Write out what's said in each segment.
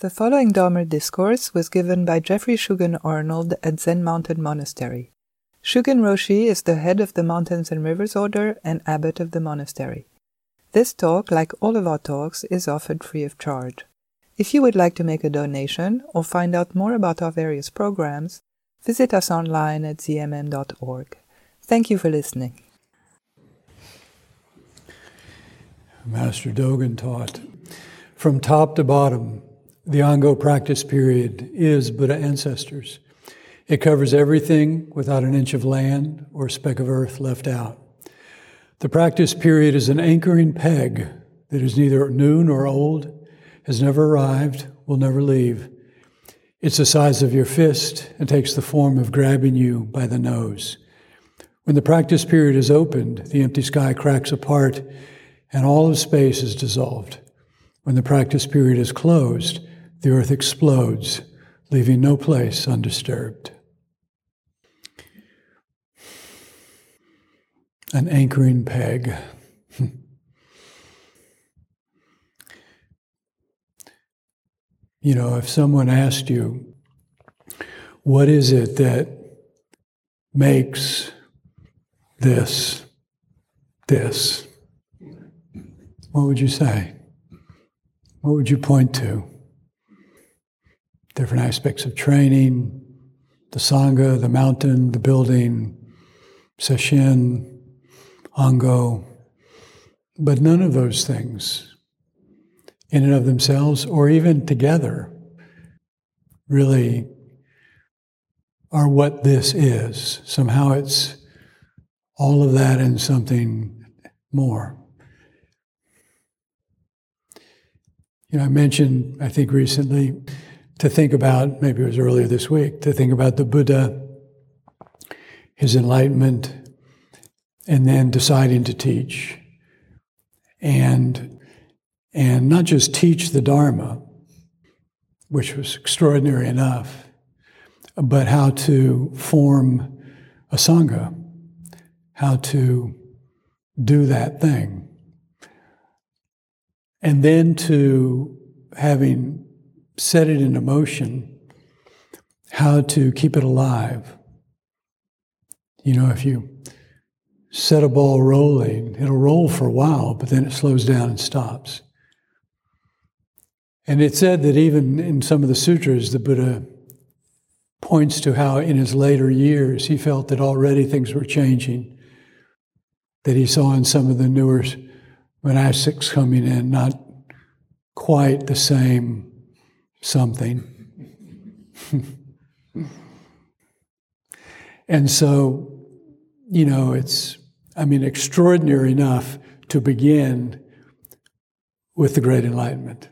The following Dharma discourse was given by Geoffrey Shugen Arnold at Zen Mountain Monastery. Shugen Roshi is the head of the Mountains and Rivers Order and abbot of the monastery. This talk, like all of our talks, is offered free of charge. If you would like to make a donation or find out more about our various programs, visit us online at zmm.org. Thank you for listening. Master Dogen taught from top to bottom, the Ango practice period is Buddha ancestors. It covers everything without an inch of land or speck of earth left out. The practice period is an anchoring peg that is neither new nor old, has never arrived, will never leave. It's the size of your fist and takes the form of grabbing you by the nose. When the practice period is opened, the empty sky cracks apart and all of space is dissolved. When the practice period is closed, the earth explodes, leaving no place undisturbed. An anchoring peg. you know, if someone asked you, what is it that makes this, this? What would you say? What would you point to? Different aspects of training, the Sangha, the mountain, the building, Sesshin, Ango, but none of those things in and of themselves or even together really are what this is. Somehow it's all of that and something more. You know, I mentioned, I think recently, to think about, maybe it was earlier this week, to think about the Buddha, his enlightenment, and then deciding to teach. And, and not just teach the Dharma, which was extraordinary enough, but how to form a Sangha, how to do that thing. And then to having set it into motion, how to keep it alive. You know, if you set a ball rolling, it'll roll for a while, but then it slows down and stops. And it said that even in some of the sutras, the Buddha points to how in his later years he felt that already things were changing, that he saw in some of the newer monastics coming in not quite the same something. and so, you know, it's, I mean, extraordinary enough to begin with the Great Enlightenment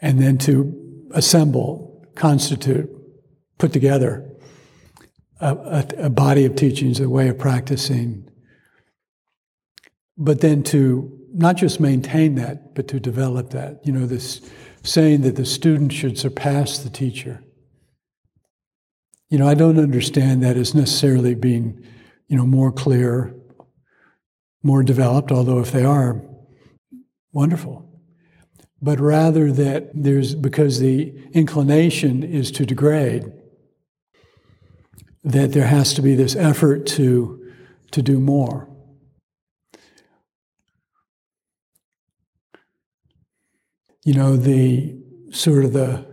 and then to assemble, constitute, put together a, a, a body of teachings, a way of practicing, but then to not just maintain that, but to develop that. You know, this saying that the student should surpass the teacher. You know, I don't understand that as necessarily being, you know, more clear, more developed, although if they are, wonderful. But rather that there's, because the inclination is to degrade, that there has to be this effort to, to do more. You know, the sort of the,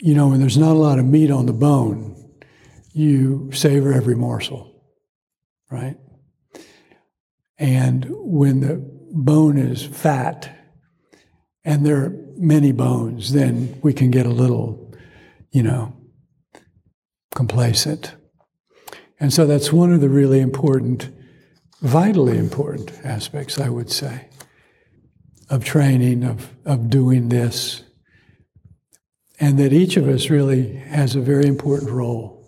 you know, when there's not a lot of meat on the bone, you savor every morsel, right? And when the bone is fat and there are many bones, then we can get a little, you know, complacent. And so that's one of the really important, vitally important aspects, I would say of training, of, of doing this, and that each of us really has a very important role.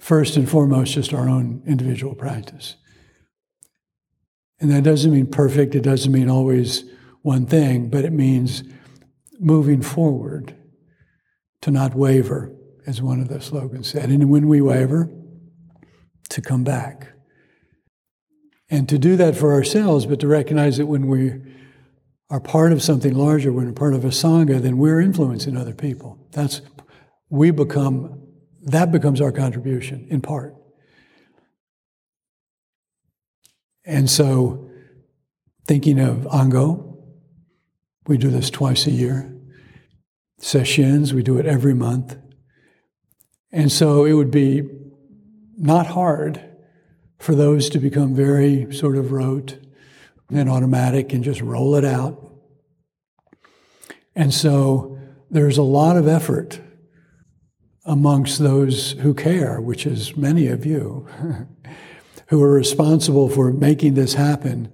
First and foremost, just our own individual practice. And that doesn't mean perfect, it doesn't mean always one thing, but it means moving forward, to not waver, as one of the slogans said. And when we waver, to come back. And to do that for ourselves, but to recognize that when we are part of something larger, when we're part of a Sangha, then we're influencing other people. That's, we become, that becomes our contribution in part. And so, thinking of Ango, we do this twice a year. Sesshin, we do it every month. And so it would be not hard for those to become very sort of rote and automatic and just roll it out. And so there's a lot of effort amongst those who care, which is many of you, who are responsible for making this happen,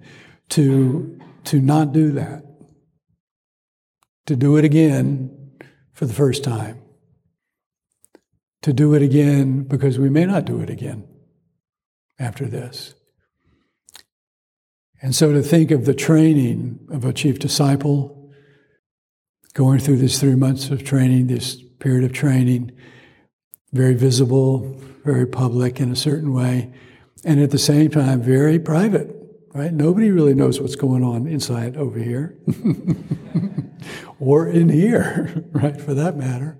to, to not do that, to do it again for the first time, to do it again because we may not do it again after this. And so to think of the training of a chief disciple, going through these three months of training, this period of training, very visible, very public in a certain way, and at the same time, very private, right? Nobody really knows what's going on inside over here or in here, right, for that matter.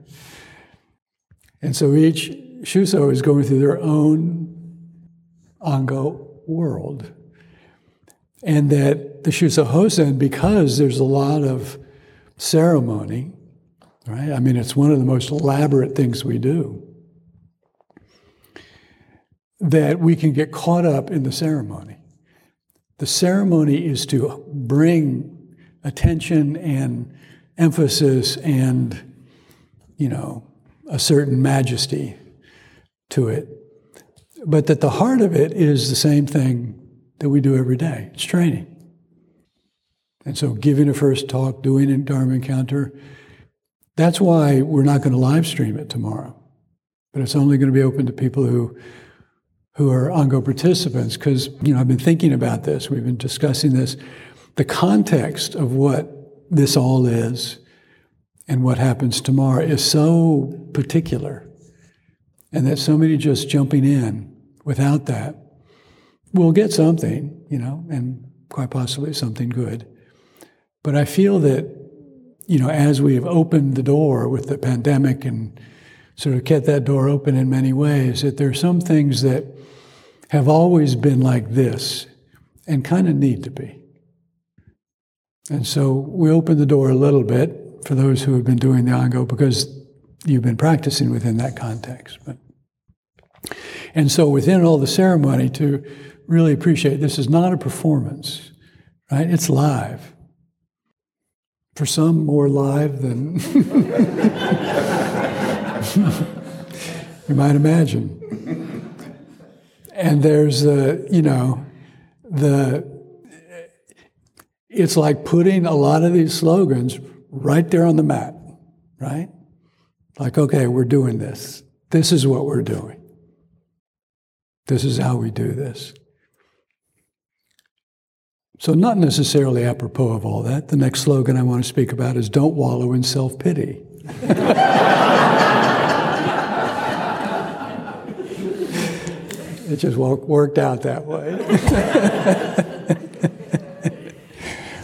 And so each Shuso is going through their own Ango world. And that the Shuso Hosen, because there's a lot of ceremony, right? I mean, it's one of the most elaborate things we do, that we can get caught up in the ceremony. The ceremony is to bring attention and emphasis and, you know, a certain majesty to it but that the heart of it is the same thing that we do every day it's training. And so, giving a first talk, doing a Dharma encounter, that's why we're not going to live stream it tomorrow. But it's only going to be open to people who, who are Ango participants, because you know, I've been thinking about this, we've been discussing this. The context of what this all is and what happens tomorrow is so particular, and that so many just jumping in without that, we'll get something, you know, and quite possibly something good. But I feel that, you know, as we have opened the door with the pandemic and sort of kept that door open in many ways, that there are some things that have always been like this and kind of need to be. And so we open the door a little bit for those who have been doing the Ango because you've been practicing within that context. But and so within all the ceremony, to really appreciate this is not a performance, right? It's live. For some, more live than you might imagine. And there's a, you know, the, it's like putting a lot of these slogans right there on the mat, right? Like, okay, we're doing this. This is what we're doing. This is how we do this. So, not necessarily apropos of all that, the next slogan I want to speak about is Don't Wallow in Self Pity. it just worked out that way.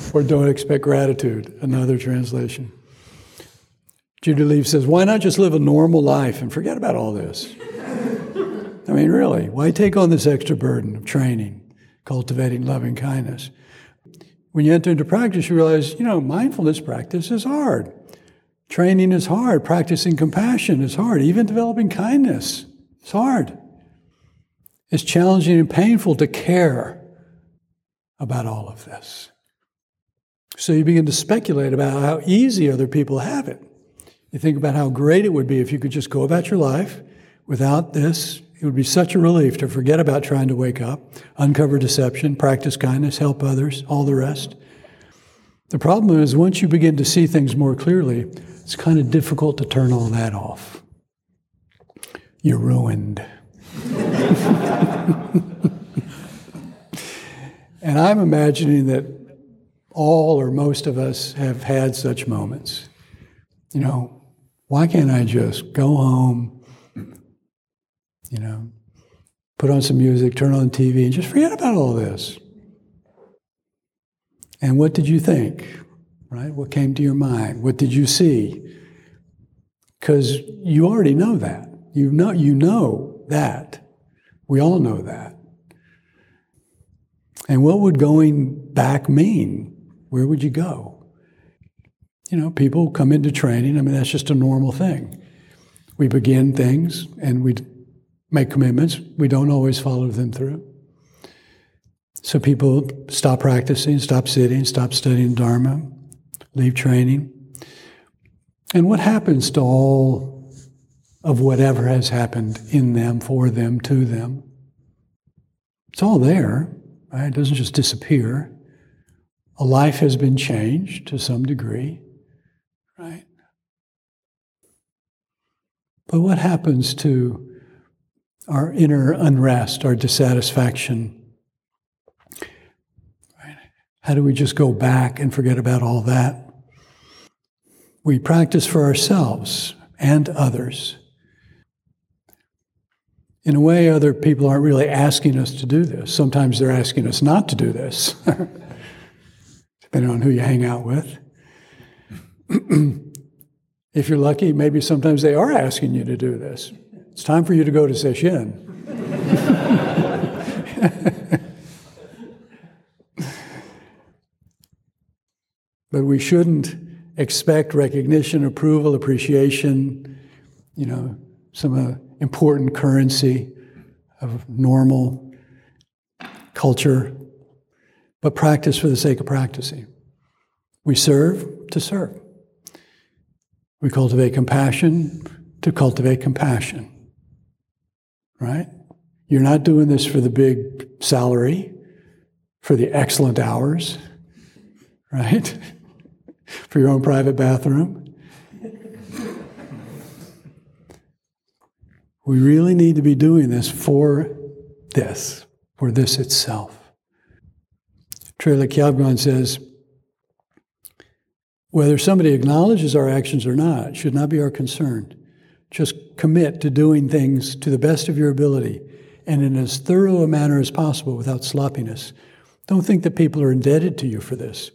or don't expect gratitude, another translation. Judy Lief says, Why not just live a normal life and forget about all this? I mean, really, why take on this extra burden of training, cultivating loving kindness? When you enter into practice, you realize, you know, mindfulness practice is hard. Training is hard. Practicing compassion is hard. Even developing kindness is hard. It's challenging and painful to care about all of this. So you begin to speculate about how easy other people have it. You think about how great it would be if you could just go about your life without this it would be such a relief to forget about trying to wake up, uncover deception, practice kindness, help others, all the rest. The problem is, once you begin to see things more clearly, it's kind of difficult to turn all that off. You're ruined. and I'm imagining that all or most of us have had such moments. You know, why can't I just go home? You know, put on some music, turn on TV, and just forget about all this. And what did you think right? What came to your mind? What did you see? Because you already know that. You know, you know that. We all know that. And what would going back mean? Where would you go? You know, people come into training. I mean, that's just a normal thing. We begin things and we make commitments. We don't always follow them through. So people stop practicing, stop sitting, stop studying Dharma, leave training. And what happens to all of whatever has happened in them, for them, to them? It's all there, right? It doesn't just disappear. A life has been changed to some degree, right? But what happens to our inner unrest, our dissatisfaction? How do we just go back and forget about all that? We practice for ourselves and others. In a way, other people aren't really asking us to do this. Sometimes they're asking us not to do this, depending on who you hang out with. if you're lucky, maybe sometimes they are asking you to do this. It's time for you to go to Sesshin. but we shouldn't expect recognition, approval, appreciation, you know, some uh, important currency of normal culture, but practice for the sake of practicing. We serve to serve. We cultivate compassion to cultivate compassion. Right? You're not doing this for the big salary, for the excellent hours, right? for your own private bathroom. we really need to be doing this for this, for this itself. Traleg Kyabgon says, whether somebody acknowledges our actions or not should not be our concern. Just commit to doing things to the best of your ability and in as thorough a manner as possible without sloppiness. Don't think that people are indebted to you for this.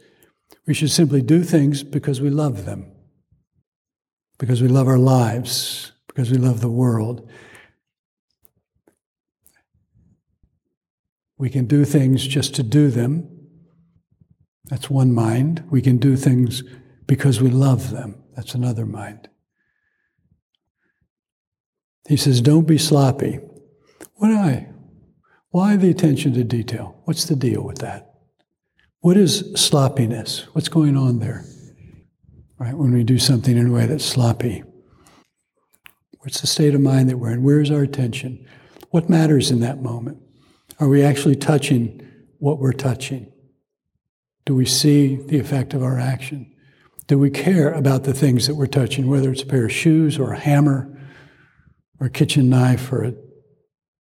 We should simply do things because we love them, because we love our lives, because we love the world. We can do things just to do them. That's one mind. We can do things because we love them. That's another mind. He says, Don't be sloppy. What I? Why the attention to detail? What's the deal with that? What is sloppiness? What's going on there? Right, when we do something in a way that's sloppy. What's the state of mind that we're in? Where's our attention? What matters in that moment? Are we actually touching what we're touching? Do we see the effect of our action? Do we care about the things that we're touching, whether it's a pair of shoes or a hammer or a kitchen knife or a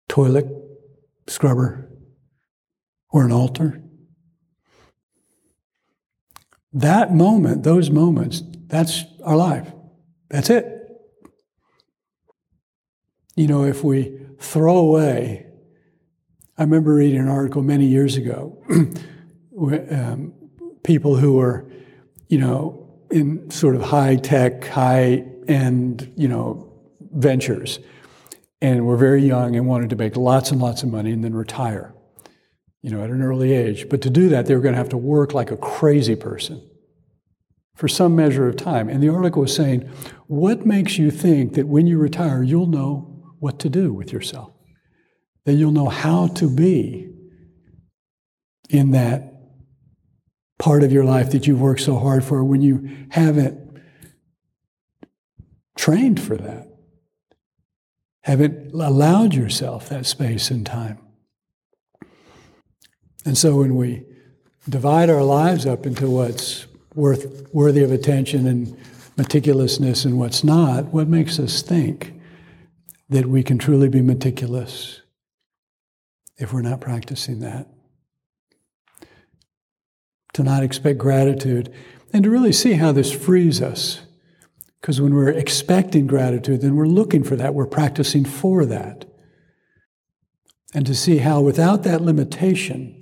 toilet scrubber or an altar? That moment, those moments, that's our life. That's it. You know, if we throw away, I remember reading an article many years ago, um, people who were, you know, in sort of high tech, high end, you know, ventures, and were very young and wanted to make lots and lots of money and then retire you know, at an early age. But to do that, they were going to have to work like a crazy person for some measure of time. And the article was saying, what makes you think that when you retire, you'll know what to do with yourself? That you'll know how to be in that part of your life that you've worked so hard for when you haven't trained for that, haven't allowed yourself that space and time. And so when we divide our lives up into what's worth, worthy of attention and meticulousness and what's not, what makes us think that we can truly be meticulous if we're not practicing that? To not expect gratitude and to really see how this frees us. Because when we're expecting gratitude, then we're looking for that, we're practicing for that. And to see how, without that limitation,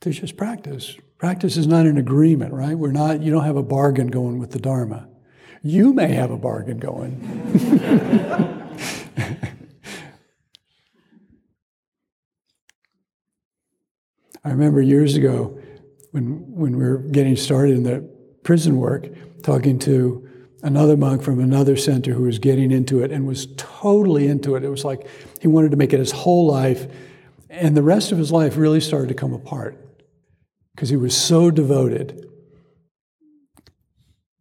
there's just practice Practice is not an agreement, right? We're not, you don't have a bargain going with the Dharma. You may have a bargain going. I remember years ago when, when we were getting started in the prison work, talking to another monk from another center who was getting into it and was totally into it. It was like he wanted to make it his whole life. And the rest of his life really started to come apart because he was so devoted.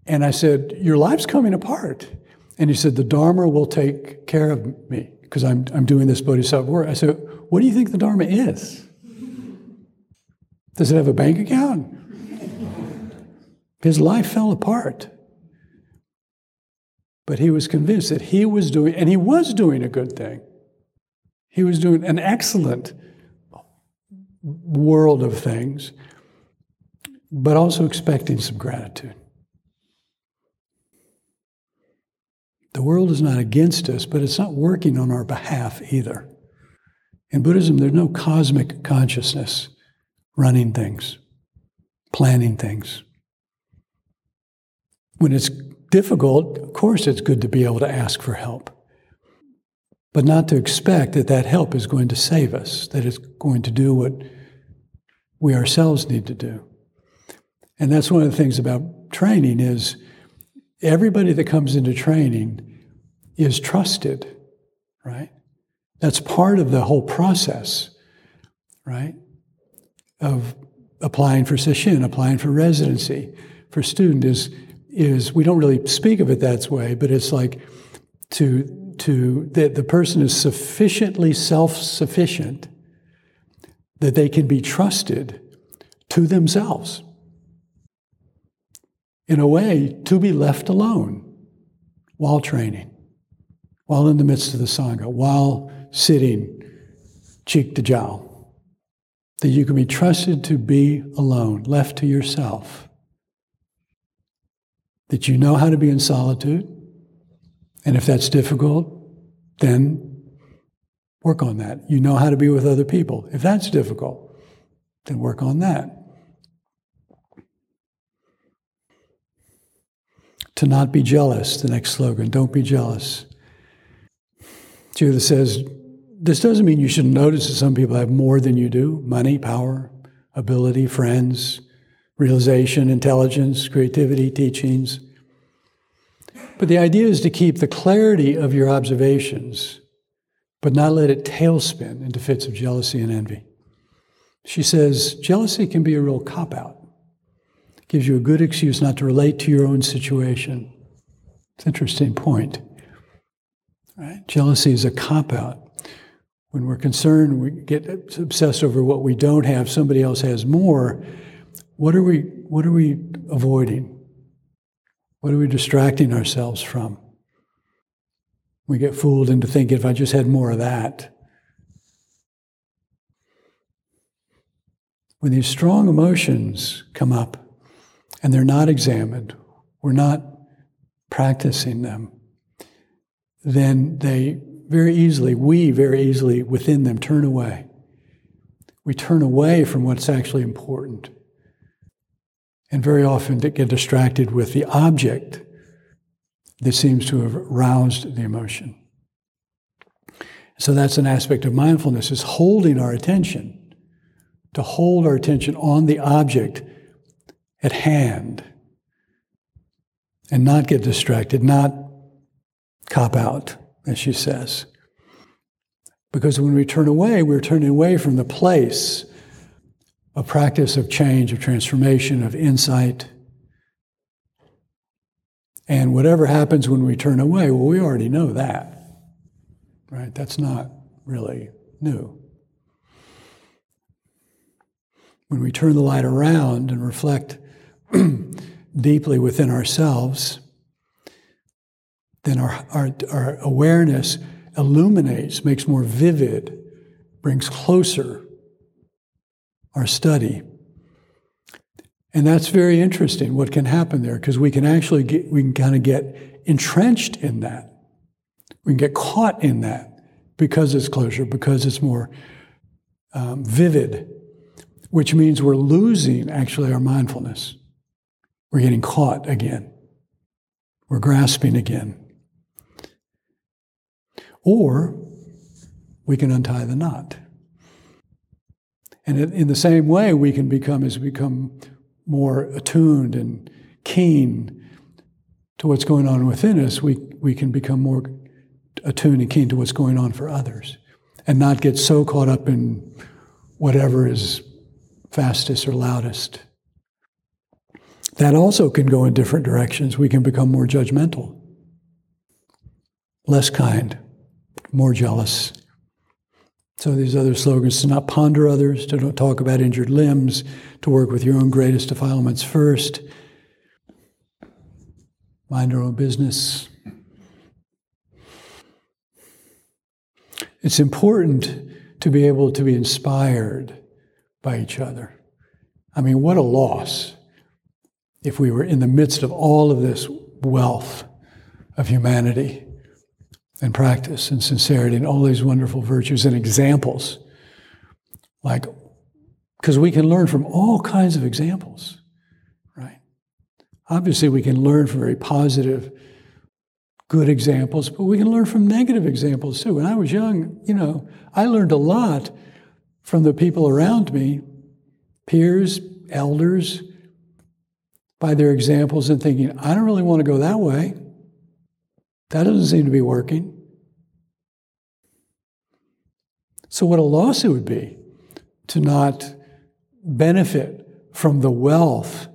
And I said, Your life's coming apart. And he said, The Dharma will take care of me because I'm, I'm doing this bodhisattva work. I said, What do you think the Dharma is? Does it have a bank account? His life fell apart. But he was convinced that he was doing, and he was doing a good thing. He was doing an excellent world of things, but also expecting some gratitude. The world is not against us, but it's not working on our behalf either. In Buddhism, there's no cosmic consciousness running things, planning things. When it's difficult, of course, it's good to be able to ask for help, but not to expect that that help is going to save us, that it's going to do what we ourselves need to do. And that's one of the things about training is everybody that comes into training is trusted, right? That's part of the whole process, right? of applying for sesshin, applying for residency for student is is we don't really speak of it that way, but it's like to to that the person is sufficiently self-sufficient that they can be trusted to themselves. In a way, to be left alone while training, while in the midst of the Sangha, while sitting cheek to jowl that you can be trusted to be alone, left to yourself. That you know how to be in solitude. And if that's difficult, then work on that. You know how to be with other people. If that's difficult, then work on that. To not be jealous, the next slogan. Don't be jealous. Judith says, this doesn't mean you shouldn't notice that some people have more than you do money, power, ability, friends, realization, intelligence, creativity, teachings. But the idea is to keep the clarity of your observations, but not let it tailspin into fits of jealousy and envy. She says jealousy can be a real cop out. Gives you a good excuse not to relate to your own situation. It's an interesting point. Right? Jealousy is a cop out. When we're concerned, we get obsessed over what we don't have, somebody else has more. What are we, what are we avoiding? What are we distracting ourselves from? We get fooled into thinking if I just had more of that. When these strong emotions come up and they're not examined, we're not practicing them, then they very easily, we very easily within them turn away. We turn away from what's actually important. And very often get distracted with the object that seems to have roused the emotion. So that's an aspect of mindfulness is holding our attention, to hold our attention on the object at hand and not get distracted, not cop out as she says. Because when we turn away, we're turning away from the place of practice of change, of transformation, of insight. And whatever happens when we turn away, well, we already know that. Right? That's not really new. When we turn the light around and reflect deeply within ourselves, then our, our, our awareness illuminates, makes more vivid, brings closer our study. And that's very interesting what can happen there because we can actually get, we can kind of get entrenched in that. We can get caught in that because it's closer, because it's more um, vivid. which means we're losing actually our mindfulness. We're getting caught again. We're grasping again. Or we can untie the knot. And in the same way, we can become, as we become more attuned and keen to what's going on within us, we, we can become more attuned and keen to what's going on for others and not get so caught up in whatever is fastest or loudest. That also can go in different directions. We can become more judgmental, less kind, more jealous. So these other slogans to not ponder others, to not talk about injured limbs, to work with your own greatest defilements first, mind our own business. It's important to be able to be inspired by each other. I mean, what a loss if we were in the midst of all of this wealth of humanity and practice and sincerity and all these wonderful virtues and examples. Like, because we can learn from all kinds of examples, right? Obviously, we can learn from very positive, good examples, but we can learn from negative examples too. When I was young, you know, I learned a lot from the people around me, peers, elders, by their examples and thinking, I don't really want to go that way. That doesn't seem to be working. So, what a loss it would be to not benefit from the wealth,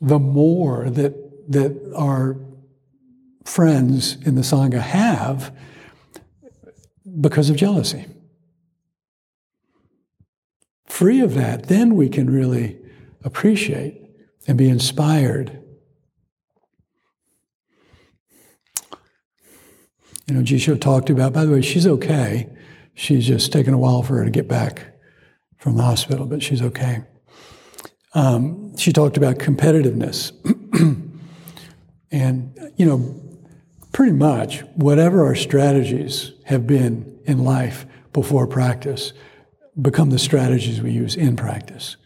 the more that, that our friends in the Sangha have because of jealousy. Free of that, then we can really appreciate and be inspired. You know, Jisho talked about, by the way, she's okay. She's just taken a while for her to get back from the hospital, but she's okay. Um, she talked about competitiveness. and, you know, pretty much whatever our strategies have been in life before practice become the strategies we use in practice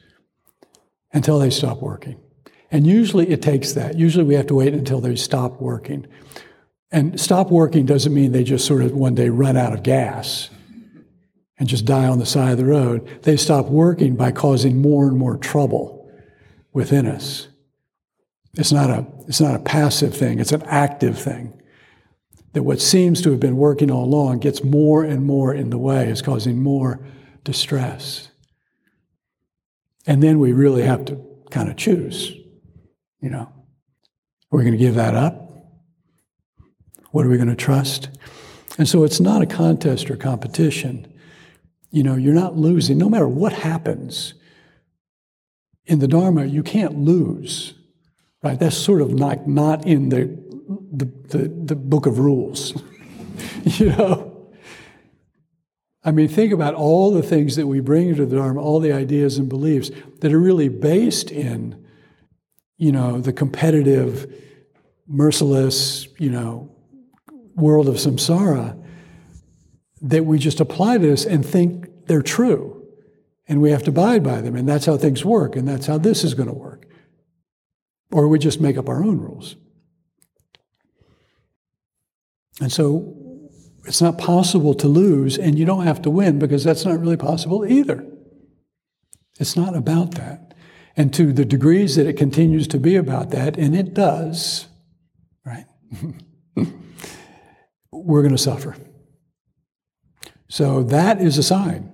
until they stop working. And usually it takes that. Usually we have to wait until they stop working. And stop working doesn't mean they just sort of one day run out of gas and just die on the side of the road. They stop working by causing more and more trouble within us. It's not a, it's not a passive thing, it's an active thing. That what seems to have been working all along gets more and more in the way, is causing more distress. And then we really have to kind of choose. You know, are we going to give that up? What are we going to trust? And so it's not a contest or competition. You know, you're not losing. No matter what happens in the Dharma, you can't lose, right? That's sort of not, not in the, the, the, the book of rules, you know? I mean, think about all the things that we bring into the Dharma, all the ideas and beliefs that are really based in you know, the competitive, merciless, you know, world of samsara that we just apply this and think they're true. And we have to abide by them. And that's how things work. And that's how this is going to work. Or we just make up our own rules. And so it's not possible to lose, and you don't have to win because that's not really possible either. It's not about that. And to the degrees that it continues to be about that, and it does, right, we're going to suffer. So that is a sign,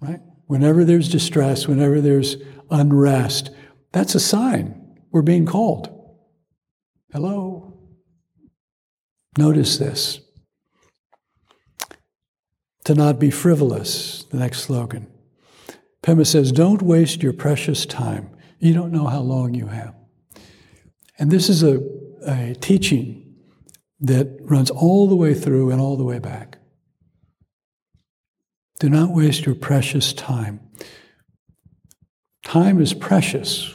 right? Whenever there's distress, whenever there's unrest, that's a sign we're being called. Hello? Notice this. To not be frivolous, the next slogan. Pema says, Don't waste your precious time. You don't know how long you have. And this is a, a teaching that runs all the way through and all the way back. Do not waste your precious time. Time is precious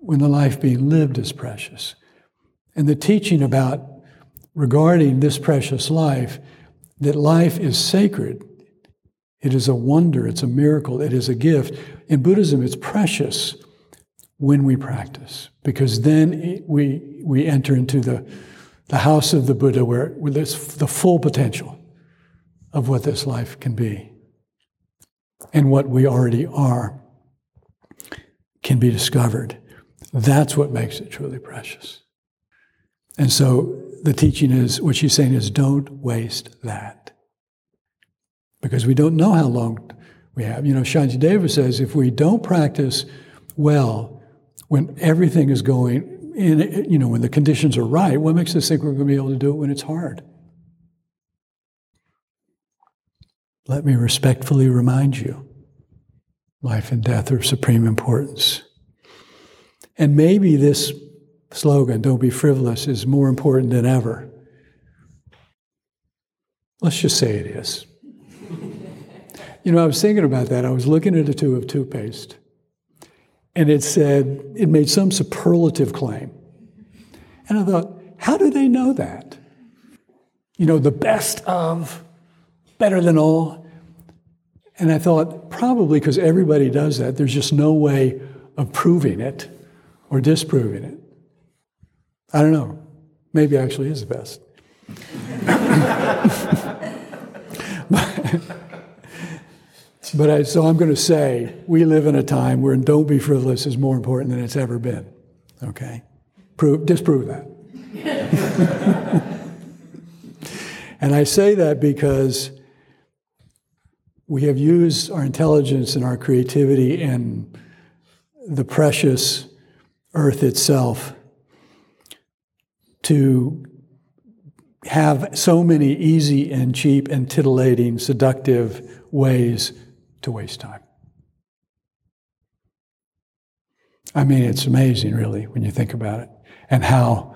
when the life being lived is precious. And the teaching about regarding this precious life, that life is sacred It is a wonder, it's a miracle, it is a gift. In Buddhism, it's precious when we practice, because then we, we enter into the, the house of the Buddha where, there's the full potential of what this life can be and what we already are can be discovered. That's what makes it truly precious. And so the teaching is what she's saying is don't waste that. Because we don't know how long we have. You know, Shantideva says if we don't practice well, when everything is going in, you know, when the conditions are right, what makes us think we're going to be able to do it when it's hard? Let me respectfully remind you life and death are of supreme importance. And maybe this slogan, don't be frivolous, is more important than ever. Let's just say it is. you know, I was thinking about that. I was looking at a tube of toothpaste, and it said, it made some superlative claim. And I thought, how do they know that? You know, the best of, better than all. And I thought, probably because everybody does that, there's just no way of proving it or disproving it. I don't know. Maybe actually is the best. but, I, so I'm going to say we live in a time where don't be frivolous is more important than it's ever been. Okay? Prove, disprove that. and I say that because we have used our intelligence and our creativity and the precious earth itself to have so many easy and cheap and titillating, seductive ways to waste time. I mean, it's amazing, really, when you think about it, and how,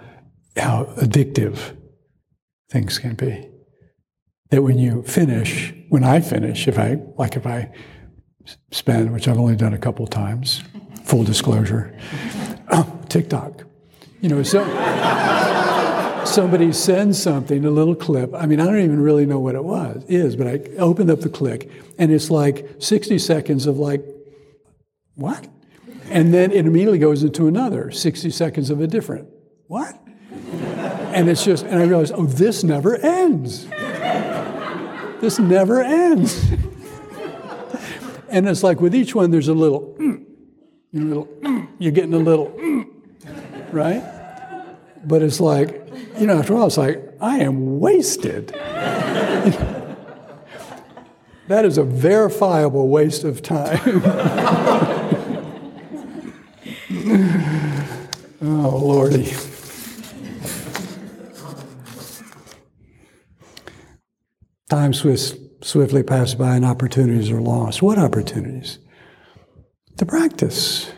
how addictive things can be. That when you finish, when I finish, if I, like if I spend, which I've only done a couple times, full disclosure, TikTok. You know, so somebody sends something, a little clip. I mean, I don't even really know what it was, is, but I opened up the click, and it's like 60 seconds of like, what? And then it immediately goes into another 60 seconds of a different, what? And it's just, and I realized, oh, this never ends. This never ends. and it's like with each one, there's a little, mm, know, little, mm, you're getting a little, mm, right? But it's like, you know, after all, it's like, I am wasted. that is a verifiable waste of time. oh, Lordy. Time swiftly passes by and opportunities are lost. What opportunities? To practice,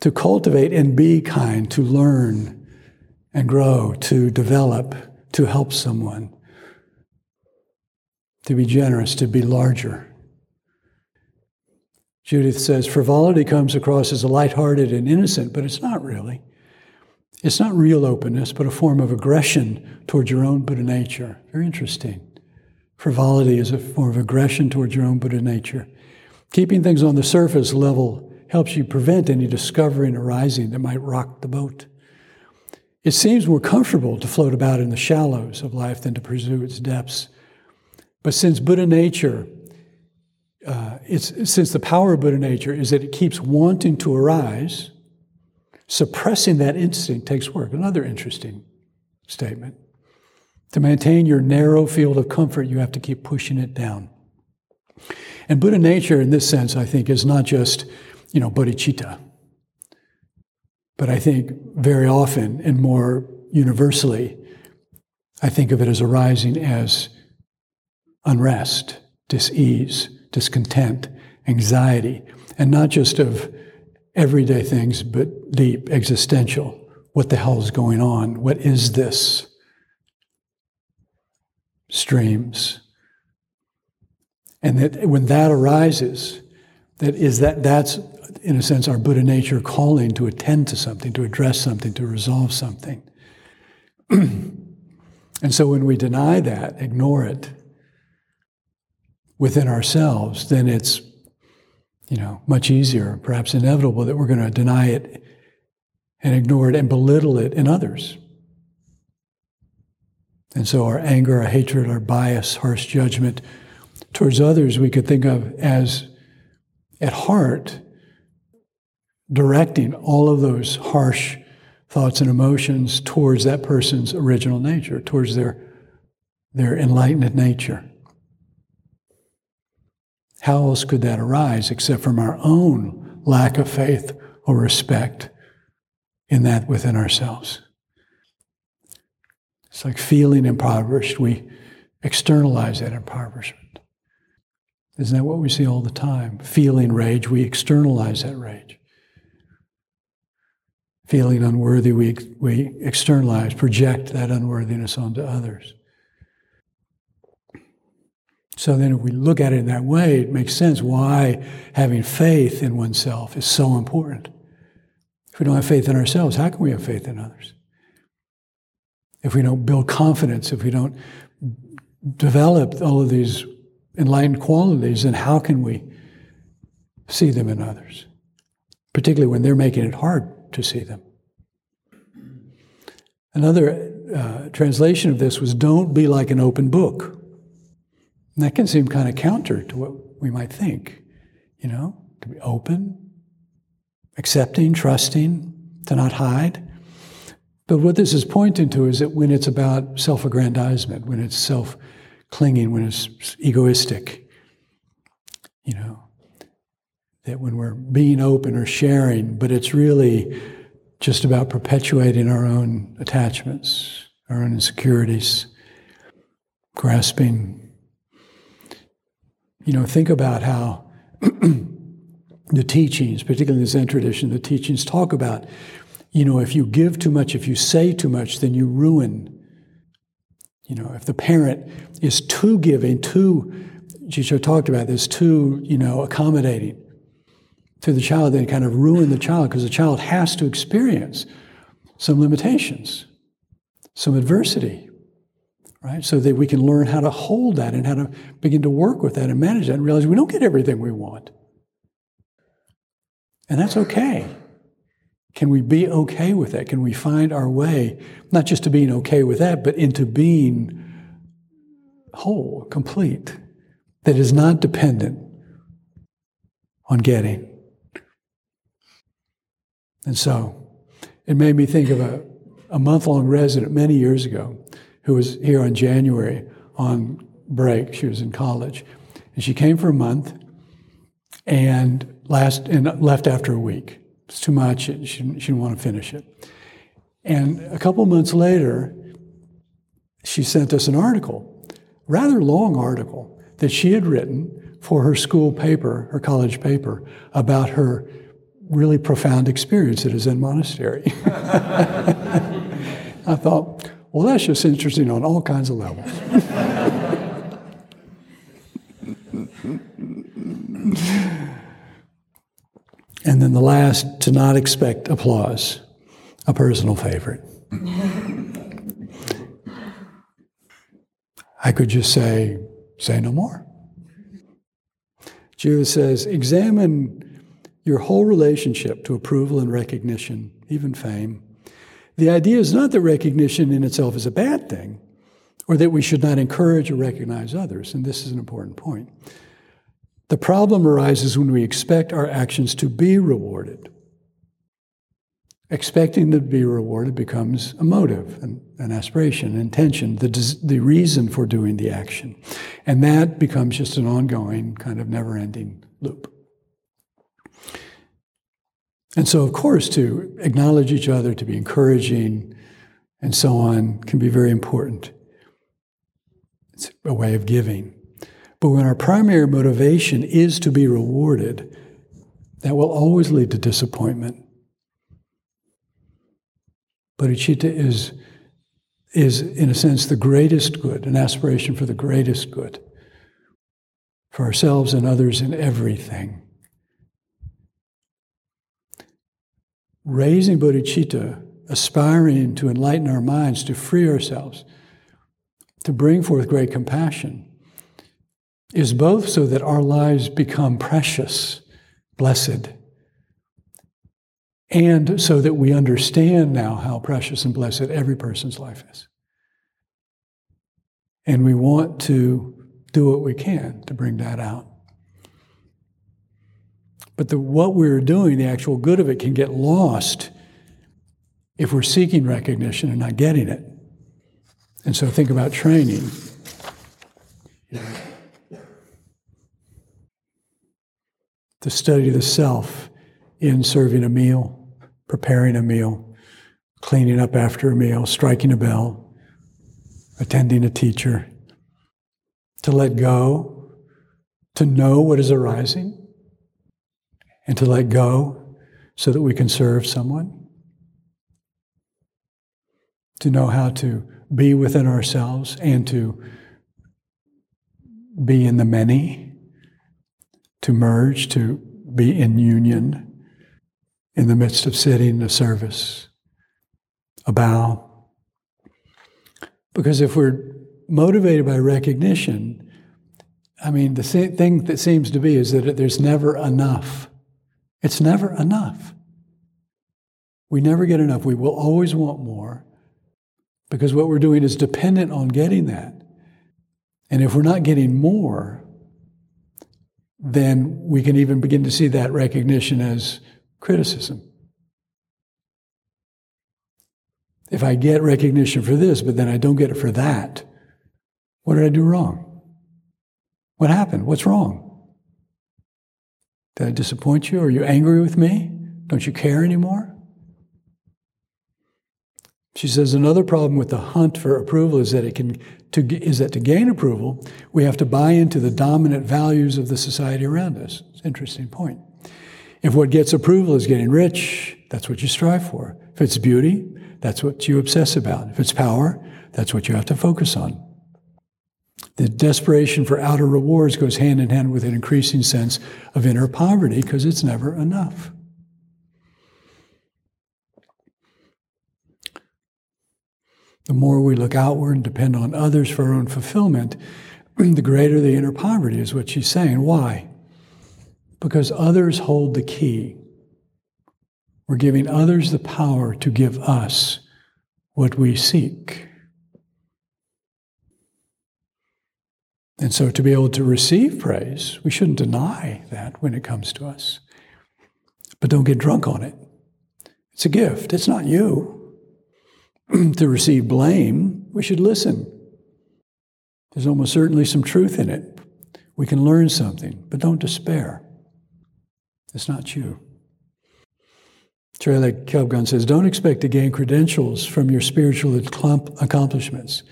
to cultivate and be kind, to learn and grow, to develop, to help someone, to be generous, to be larger. Judith says frivolity comes across as light-hearted and innocent, but it's not really. It's not real openness, but a form of aggression towards your own Buddha nature. Very interesting. Frivolity is a form of aggression towards your own Buddha nature. Keeping things on the surface level helps you prevent any discovery and arising that might rock the boat. It seems more comfortable to float about in the shallows of life than to pursue its depths. But since Buddha nature, uh, it's, since the power of Buddha nature is that it keeps wanting to arise, suppressing that instinct takes work. Another interesting statement. To maintain your narrow field of comfort, you have to keep pushing it down. And Buddha nature, in this sense, I think, is not just, you know, bodhicitta. But I think very often and more universally, I think of it as arising as unrest, dis-ease, discontent, anxiety, and not just of everyday things, but deep, existential. What the hell is going on? What is this? Streams. And that when that arises, that is that that's in a sense, our Buddha nature calling to attend to something, to address something, to resolve something. and so when we deny that, ignore it, within ourselves, then it's, you know, much easier, perhaps inevitable, that we're going to deny it and ignore it and belittle it in others. And so our anger, our hatred, our bias, harsh judgment towards others we could think of as, at heart, directing all of those harsh thoughts and emotions towards that person's original nature, towards their, their enlightened nature. How else could that arise except from our own lack of faith or respect in that within ourselves? It's like feeling impoverished. We externalize that impoverishment. Isn't that what we see all the time? Feeling rage, we externalize that rage. Feeling unworthy, we, we externalize, project that unworthiness onto others. So then, if we look at it in that way, it makes sense why having faith in oneself is so important. If we don't have faith in ourselves, how can we have faith in others? if we don't build confidence, if we don't develop all of these enlightened qualities, then how can we see them in others? Particularly when they're making it hard to see them. Another uh, translation of this was don't be like an open book. And that can seem kind of counter to what we might think, you know, to be open, accepting, trusting, to not hide. But what this is pointing to is that when it's about self aggrandizement, when it's self clinging, when it's egoistic, you know, that when we're being open or sharing, but it's really just about perpetuating our own attachments, our own insecurities, grasping. You know, think about how the teachings, particularly in the Zen tradition, the teachings talk about you know, if you give too much, if you say too much, then you ruin. You know, if the parent is too giving, too, Jicho talked about this, too, you know, accommodating to the child, then kind of ruin the child because the child has to experience some limitations, some adversity, right? So that we can learn how to hold that and how to begin to work with that and manage that and realize we don't get everything we want. And that's okay. Can we be okay with that? Can we find our way, not just to being okay with that, but into being whole, complete, that is not dependent on getting? And so it made me think of a, a month long resident many years ago who was here on January on break. She was in college. And she came for a month and last and left after a week. It's too much. She, she didn't want to finish it. And a couple months later, she sent us an article, rather long article, that she had written for her school paper, her college paper, about her really profound experience at a Zen monastery. I thought, well, that's just interesting on all kinds of levels. And then the last, to not expect applause, a personal favorite. I could just say, say no more. Judith says, examine your whole relationship to approval and recognition, even fame. The idea is not that recognition in itself is a bad thing, or that we should not encourage or recognize others, and this is an important point. The problem arises when we expect our actions to be rewarded. Expecting to be rewarded becomes a motive, an, an aspiration, an intention, the, the reason for doing the action. And that becomes just an ongoing, kind of never ending loop. And so, of course, to acknowledge each other, to be encouraging, and so on, can be very important. It's a way of giving. But when our primary motivation is to be rewarded, that will always lead to disappointment. Bodhicitta is, is, in a sense, the greatest good, an aspiration for the greatest good, for ourselves and others in everything. Raising bodhicitta, aspiring to enlighten our minds, to free ourselves, to bring forth great compassion is both so that our lives become precious, blessed, and so that we understand now how precious and blessed every person's life is. And we want to do what we can to bring that out. But the, what we're doing, the actual good of it, can get lost if we're seeking recognition and not getting it. And so think about training. To study the self in serving a meal, preparing a meal, cleaning up after a meal, striking a bell, attending a teacher, to let go, to know what is arising, and to let go so that we can serve someone, to know how to be within ourselves and to be in the many, to merge, to be in union in the midst of sitting, a service, a bow. Because if we're motivated by recognition, I mean, the thing that seems to be is that there's never enough. It's never enough. We never get enough. We will always want more because what we're doing is dependent on getting that. And if we're not getting more, then we can even begin to see that recognition as criticism. If I get recognition for this, but then I don't get it for that, what did I do wrong? What happened? What's wrong? Did I disappoint you? Are you angry with me? Don't you care anymore? She says another problem with the hunt for approval is that it can to, is that to gain approval, we have to buy into the dominant values of the society around us. It's an interesting point. If what gets approval is getting rich, that's what you strive for. If it's beauty, that's what you obsess about. If it's power, that's what you have to focus on. The desperation for outer rewards goes hand in hand with an increasing sense of inner poverty because it's never enough. The more we look outward and depend on others for our own fulfillment, the greater the inner poverty is what she's saying. Why? Because others hold the key. We're giving others the power to give us what we seek. And so, to be able to receive praise, we shouldn't deny that when it comes to us. But don't get drunk on it. It's a gift, it's not you. to receive blame, we should listen. There's almost certainly some truth in it. We can learn something, but don't despair. It's not you. Traleg Kyabgon says, Don't expect to gain credentials from your spiritual accomplishments.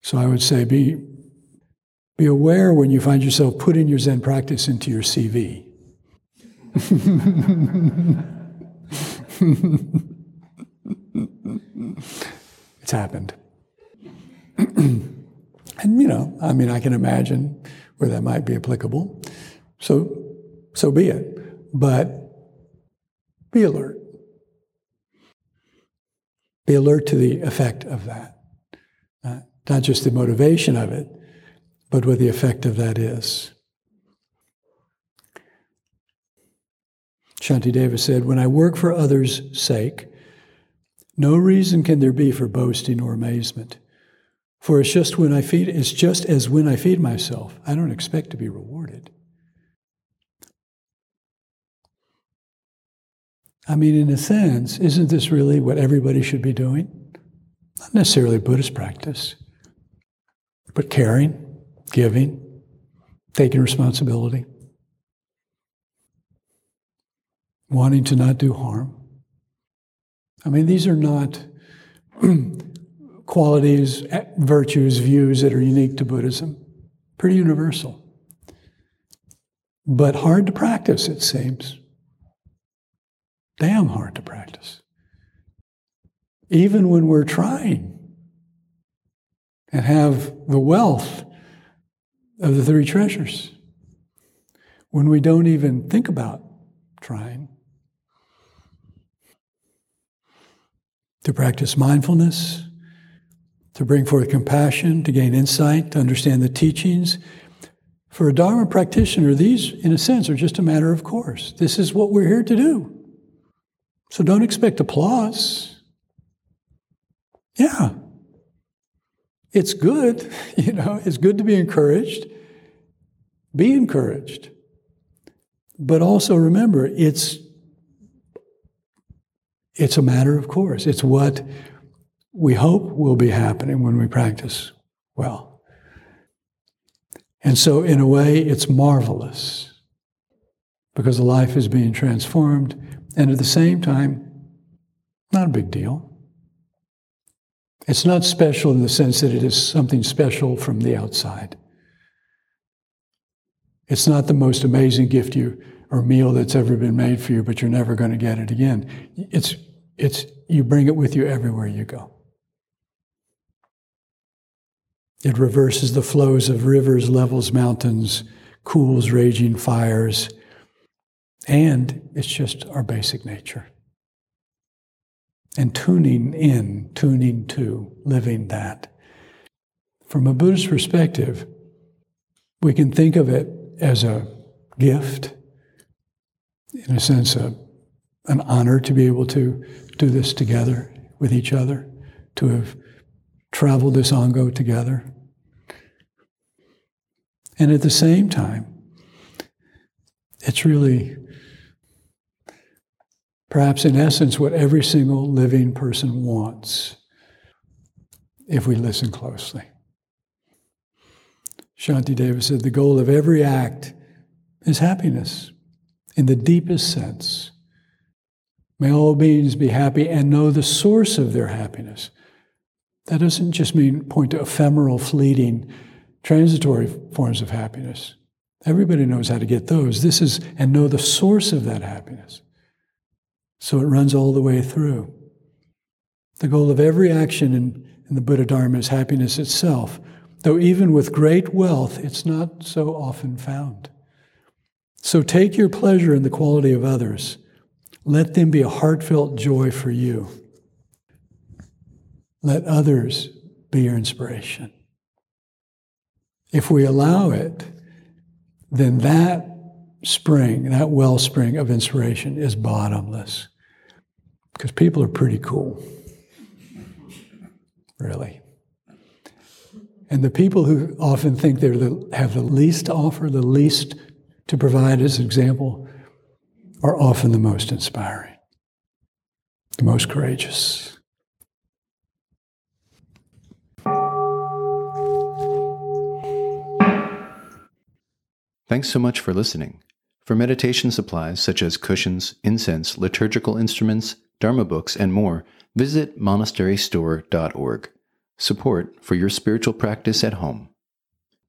So I would say be, be aware when you find yourself putting your Zen practice into your CV. it's happened. and, you know, I mean, I can imagine where that might be applicable. So, so be it. But be alert. Be alert to the effect of that. Uh, not just the motivation of it, but what the effect of that is. Shantideva said, When I work for others' sake, no reason can there be for boasting or amazement. For it's just when I feed it's just as when I feed myself, I don't expect to be rewarded. I mean, in a sense, isn't this really what everybody should be doing? Not necessarily Buddhist practice. But caring, giving, taking responsibility, wanting to not do harm. I mean, these are not qualities, eh, virtues, views that are unique to Buddhism. Pretty universal. But hard to practice, it seems. Damn hard to practice. Even when we're trying and have the wealth of the three treasures when we don't even think about trying. To practice mindfulness, to bring forth compassion, to gain insight, to understand the teachings. For a Dharma practitioner, these, in a sense, are just a matter of course. This is what we're here to do. So don't expect applause. Yeah. It's good, you know, it's good to be encouraged. Be encouraged. But also remember, it's it's a matter of course. It's what we hope will be happening when we practice well. And so, in a way, it's marvelous because the life is being transformed, and at the same time, not a big deal. It's not special in the sense that it is something special from the outside. It's not the most amazing gift you or meal that's ever been made for you, but you're never going to get it again. It's, it's, you bring it with you everywhere you go. It reverses the flows of rivers, levels mountains, cools raging fires, and it's just our basic nature. And tuning in, tuning to, living that. From a Buddhist perspective, we can think of it as a gift, in a sense, a, an honor to be able to do this together with each other, to have traveled this Ango together. And at the same time, it's really, perhaps in essence, what every single living person wants if we listen closely. Shantideva said the goal of every act is happiness in the deepest sense. May all beings be happy and know the source of their happiness. That doesn't just mean point to ephemeral, fleeting, transitory forms of happiness. Everybody knows how to get those. This is, and know the source of that happiness. So it runs all the way through. The goal of every action in, in the Buddha Dharma is happiness itself, though even with great wealth, it's not so often found. So take your pleasure in the quality of others. Let them be a heartfelt joy for you. Let others be your inspiration. If we allow it, then that spring, that wellspring of inspiration is bottomless. Because people are pretty cool, really. And the people who often think they have the least to offer, the least to provide as an example, are often the most inspiring, the most courageous. Thanks so much for listening. For meditation supplies such as cushions, incense, liturgical instruments, Dharma books, and more, visit monasterystore.org. Support for your spiritual practice at home.